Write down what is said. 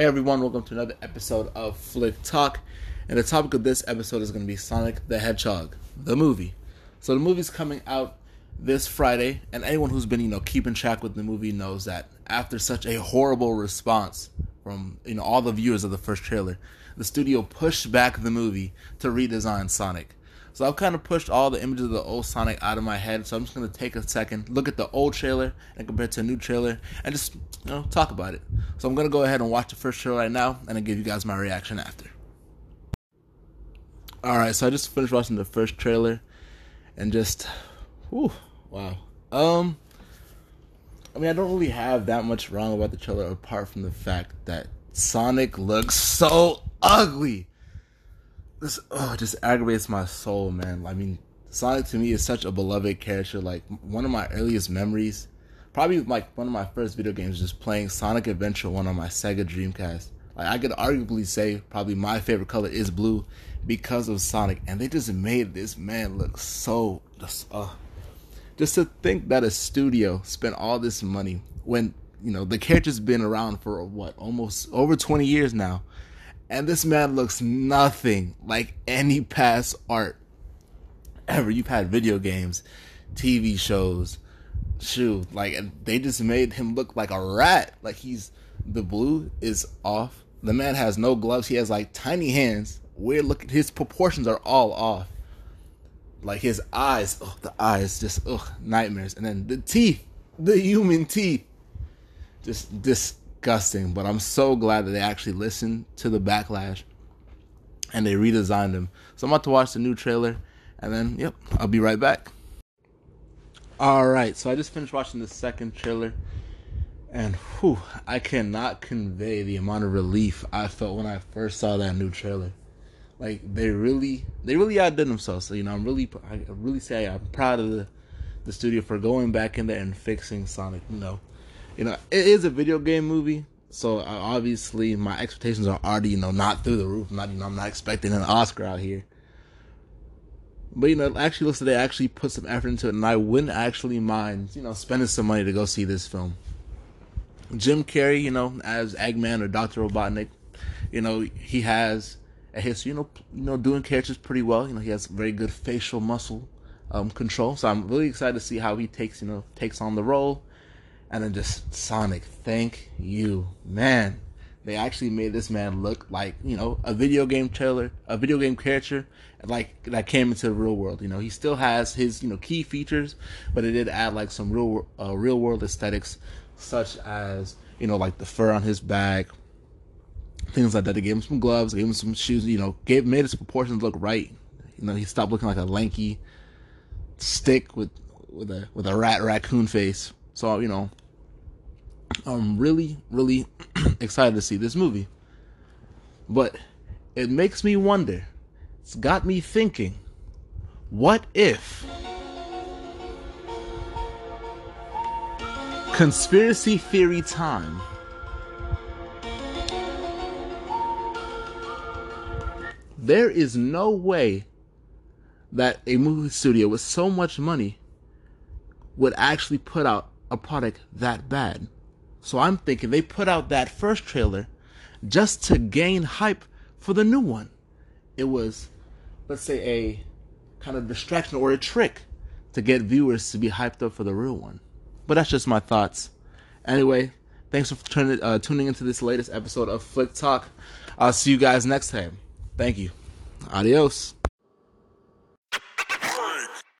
Hey everyone, welcome to another episode of Flick Talk. And the topic of this episode is going to be Sonic the Hedgehog, the movie. So the movie's coming out this Friday, and anyone who's been, you know, keeping track with the movie knows that after such a horrible response from, you know, all the viewers of the first trailer, the studio pushed back the movie to redesign Sonic. So I've kind of pushed all the images of the old Sonic out of my head. So I'm just gonna take a second, look at the old trailer and compare it to a new trailer, and just you know talk about it. So I'm gonna go ahead and watch the first trailer right now, and then give you guys my reaction after. All right, so I just finished watching the first trailer, and just, whew, wow. Um, I mean, I don't really have that much wrong about the trailer apart from the fact that Sonic looks so ugly this oh, just aggravates my soul, man. I mean, Sonic to me is such a beloved character. Like one of my earliest memories, probably like one of my first video games, just playing Sonic Adventure One on my Sega Dreamcast. Like I could arguably say probably my favorite color is blue because of Sonic, and they just made this man look so just uh, just to think that a studio spent all this money when you know the character's been around for what almost over 20 years now and this man looks nothing like any past art ever. You've had video games, TV shows, shoot, like they just made him look like a rat. Like he's the blue is off. The man has no gloves. He has like tiny hands. Weird look. His proportions are all off. Like his eyes, oh, the eyes, just ugh, nightmares. And then the teeth, the human teeth, just this disgusting, but I'm so glad that they actually listened to the backlash and they redesigned them. So I'm about to watch the new trailer and then, yep, I'll be right back. All right, so I just finished watching the second trailer and whew, I cannot convey the amount of relief I felt when I first saw that new trailer. Like they really, they really outdid themselves. So you know, I'm really, I really say I'm proud of the, the studio for going back in there and fixing Sonic. You know, you know, it is a video game movie, so obviously my expectations are already, you know, not through the roof. I'm not, you know, I'm not expecting an Oscar out here. But you know, actually looks like they actually put some effort into it, and I wouldn't actually mind, you know, spending some money to go see this film. Jim Carrey, you know, as Eggman or Doctor Robotnik, you know, he has a history, you know, you know, doing characters pretty well. You know, he has very good facial muscle um, control, so I'm really excited to see how he takes, you know, takes on the role and then just Sonic, thank you, man. They actually made this man look like you know a video game trailer, a video game character, like that came into the real world. You know, he still has his you know key features, but it did add like some real uh, real world aesthetics, such as you know like the fur on his back, things like that. They gave him some gloves, gave him some shoes. You know, gave made his proportions look right. You know, he stopped looking like a lanky stick with with a with a rat raccoon face. So you know, I'm really, really excited to see this movie. But it makes me wonder. It's got me thinking. What if conspiracy theory time? There is no way that a movie studio with so much money would actually put out a product that bad. So I'm thinking they put out that first trailer just to gain hype for the new one. It was, let's say, a kind of distraction or a trick to get viewers to be hyped up for the real one. But that's just my thoughts. Anyway, thanks for turning, uh, tuning into this latest episode of Flick Talk. I'll see you guys next time. Thank you. Adios.